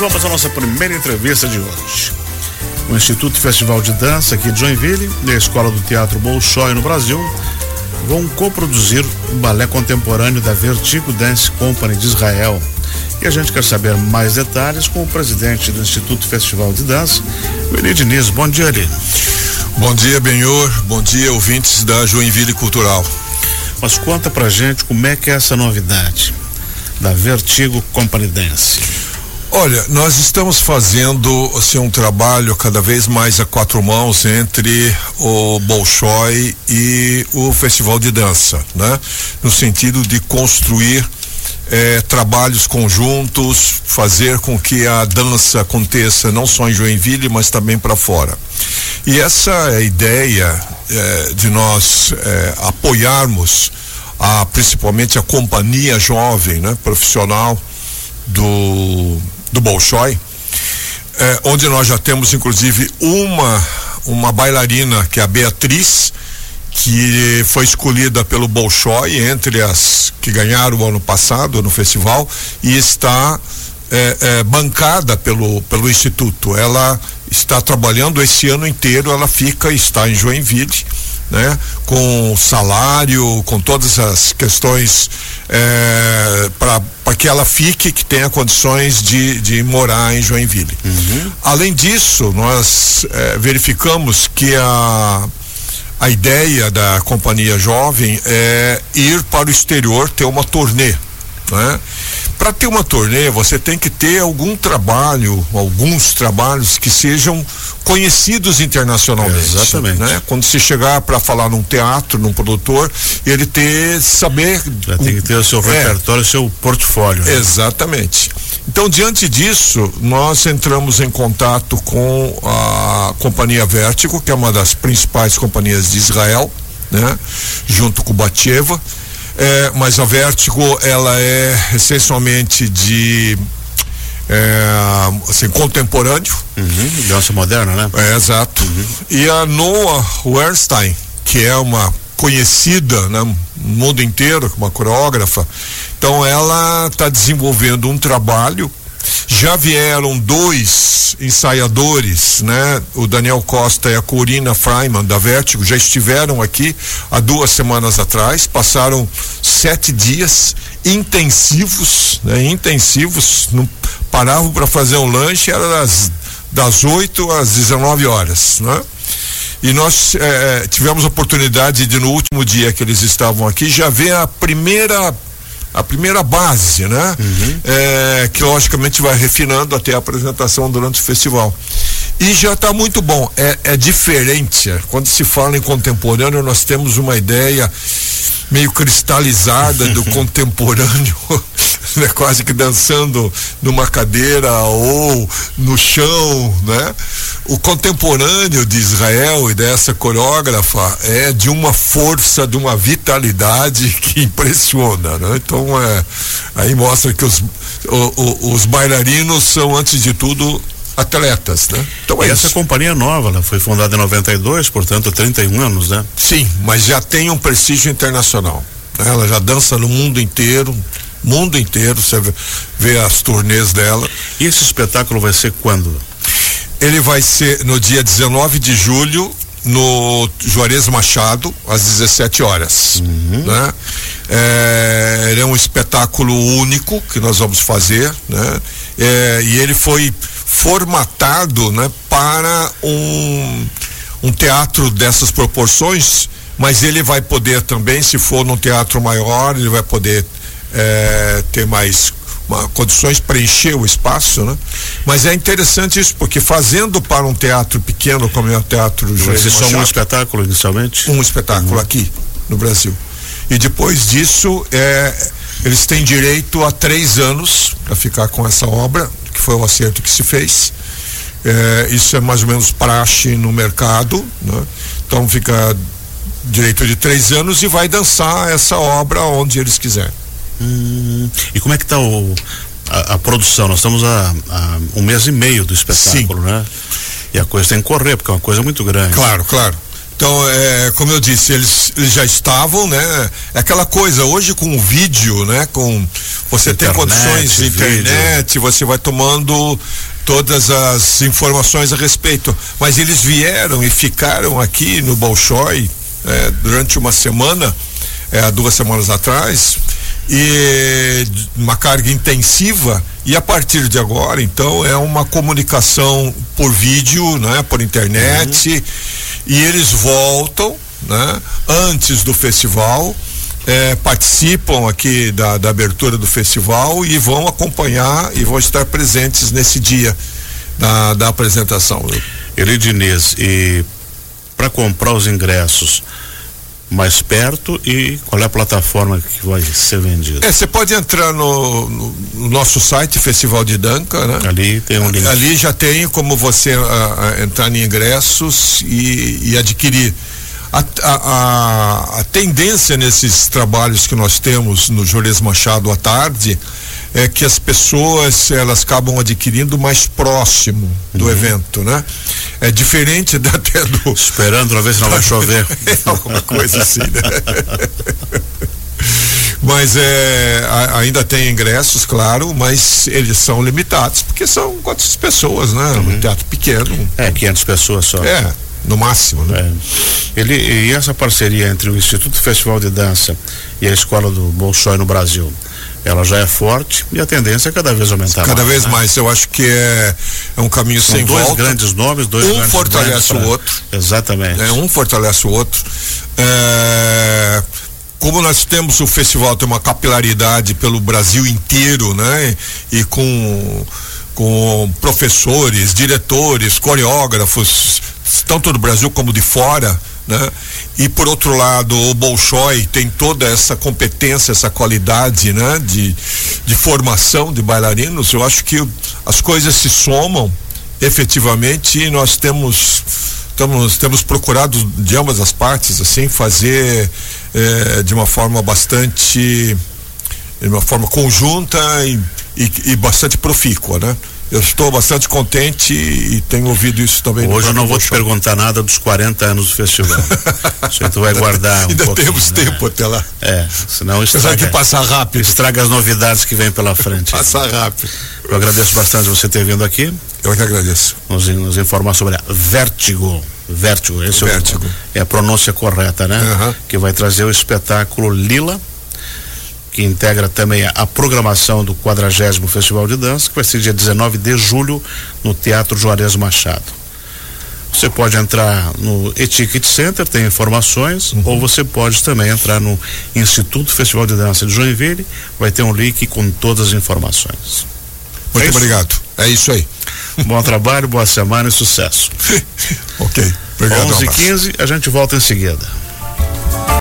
vamos à nossa primeira entrevista de hoje. O Instituto Festival de Dança aqui de Joinville e a Escola do Teatro Bolshoi no Brasil vão coproduzir o balé contemporâneo da Vertigo Dance Company de Israel. E a gente quer saber mais detalhes com o presidente do Instituto Festival de Dança, o Eli Diniz. Bom dia, Eli. Bom dia, Benhor. Bom dia, ouvintes da Joinville Cultural. Mas conta pra gente como é que é essa novidade da Vertigo Company Dance. Olha, nós estamos fazendo assim, um trabalho cada vez mais a quatro mãos entre o Bolshoi e o Festival de Dança, né? No sentido de construir eh, trabalhos conjuntos, fazer com que a dança aconteça não só em Joinville, mas também para fora. E essa é ideia eh, de nós eh, apoiarmos a, principalmente a companhia jovem, né, profissional do do Bolshoi, é, onde nós já temos inclusive uma uma bailarina que é a Beatriz, que foi escolhida pelo Bolshoi entre as que ganharam o ano passado no festival e está é, é, bancada pelo pelo instituto. Ela está trabalhando esse ano inteiro, ela fica está em Joinville né? Com salário, com todas as questões é, para que ela fique, que tenha condições de, de morar em Joinville. Uhum. Além disso, nós é, verificamos que a a ideia da companhia jovem é ir para o exterior ter uma turnê, né? Para ter uma turnê, você tem que ter algum trabalho, alguns trabalhos que sejam conhecidos internacionalmente. exatamente. Né? Quando se chegar para falar num teatro, num produtor, ele ter saber. Já tem que ter o seu é, repertório, o seu portfólio. Né? Exatamente. Então, diante disso, nós entramos em contato com a companhia Vertigo, que é uma das principais companhias de Israel, né? Junto com o Batcheva é, mas a Vertigo ela é essencialmente de é, assim, contemporâneo. Uhum, dança moderna, né? É, exato. Uhum. E a Noah Wernstein, que é uma conhecida né, no mundo inteiro, uma coreógrafa. Então ela está desenvolvendo um trabalho já vieram dois ensaiadores, né? O Daniel Costa e a Corina Freiman da Vertigo já estiveram aqui há duas semanas atrás, passaram sete dias intensivos, né? Intensivos, não paravam para fazer um lanche, era das das 8 às 19 horas, né? E nós eh, tivemos a oportunidade de no último dia que eles estavam aqui já ver a primeira a primeira base, né? Uhum. É, que logicamente vai refinando até a apresentação durante o festival. E já está muito bom. É, é diferente. Quando se fala em contemporâneo, nós temos uma ideia meio cristalizada do contemporâneo, né? quase que dançando numa cadeira ou no chão, né? O contemporâneo de Israel e dessa coreógrafa é de uma força, de uma vitalidade que impressiona, né? Então é, aí mostra que os, o, o, os bailarinos são antes de tudo atletas, né? Então é essa isso. companhia nova, ela foi fundada em 92, portanto 31 anos, né? Sim, mas já tem um prestígio internacional. Né? Ela já dança no mundo inteiro, mundo inteiro, você vê as turnês dela. E esse espetáculo vai ser quando? Ele vai ser no dia 19 de julho no Juarez Machado às 17 horas, uhum. né? É, ele é um espetáculo único que nós vamos fazer, né? É, e ele foi formatado né, para um, um teatro dessas proporções, mas ele vai poder também, se for num teatro maior, ele vai poder é, ter mais uma, condições preencher o espaço, né? Mas é interessante isso, porque fazendo para um teatro pequeno como é o Teatro ser só um espetáculo inicialmente? Um espetáculo uhum. aqui no Brasil. E depois disso, é, eles têm direito a três anos para ficar com essa obra que foi o acerto que se fez. É, isso é mais ou menos praxe no mercado, né? então fica direito de três anos e vai dançar essa obra onde eles quiserem. Hum, e como é que está a, a, produção? Nós estamos a, a, um mês e meio do espetáculo, Sim. né? E a coisa tem que correr, porque é uma coisa muito grande. Claro, claro. Então, é, como eu disse, eles, eles já estavam, né? É aquela coisa, hoje com o vídeo, né? Com você internet, tem condições de internet, vídeo. você vai tomando todas as informações a respeito. Mas eles vieram e ficaram aqui no Bolshoi é, durante uma semana, é, duas semanas atrás, e uma carga intensiva e a partir de agora então é uma comunicação por vídeo né por internet uhum. e eles voltam né antes do festival é, participam aqui da, da abertura do festival e vão acompanhar e vão estar presentes nesse dia da, da apresentação. Elidinês, e para comprar os ingressos mais perto e qual é a plataforma que vai ser vendida? É, você pode entrar no, no, no, nosso site Festival de Danca, né? Ali tem um link. Ali já tem como você a, a entrar em ingressos e, e adquirir. A, a, a, tendência nesses trabalhos que nós temos no Juarez Machado à tarde é que as pessoas elas acabam adquirindo mais próximo do uhum. evento, né? É diferente da, até do esperando para ver se não vai chover, é alguma coisa assim, né? mas é, a, ainda tem ingressos, claro, mas eles são limitados porque são quantas pessoas, né? Uhum. Um teatro pequeno. É, 500 pessoas só. É, no máximo, né? É. Ele, e essa parceria entre o Instituto Festival de Dança e a Escola do Bolshoi no Brasil, ela já é forte e a tendência é cada vez aumentar cada mais, vez né? mais eu acho que é, é um caminho São sem dois volta grandes nomes dois um grandes fortalece o outro exatamente é, um fortalece o outro é, como nós temos o festival tem uma capilaridade pelo Brasil inteiro né e com com professores diretores coreógrafos tanto do Brasil como de fora né? E por outro lado, o Bolshoi tem toda essa competência, essa qualidade, né? De, de formação de bailarinos. Eu acho que as coisas se somam efetivamente e nós temos estamos temos procurado de ambas as partes assim fazer eh, de uma forma bastante de uma forma conjunta e, e, e bastante profícua, né? Eu estou bastante contente e tenho ouvido isso também. Hoje eu não vou te perguntar nada dos 40 anos do festival. Você tu vai guardar um Ainda temos né? tempo até lá. É, senão estraga. que passar rápido. Estraga as novidades que vêm pela frente. passar rápido. Eu agradeço bastante você ter vindo aqui. Eu que agradeço. Nos, nos informar sobre a Vértigo. Vértigo, esse Vértigo. É, é a pronúncia correta, né? Uhum. Que vai trazer o espetáculo Lila que integra também a, programação do 40 Festival de Dança, que vai ser dia 19 de julho no Teatro Juarez Machado. Você pode entrar no Etiquette Center, tem informações, uhum. ou você pode também entrar no Instituto Festival de Dança de Joinville, vai ter um link com todas as informações. Muito é obrigado. É isso aí. Bom trabalho, boa semana e sucesso. ok. Obrigado. 11 h 15 a gente volta em seguida.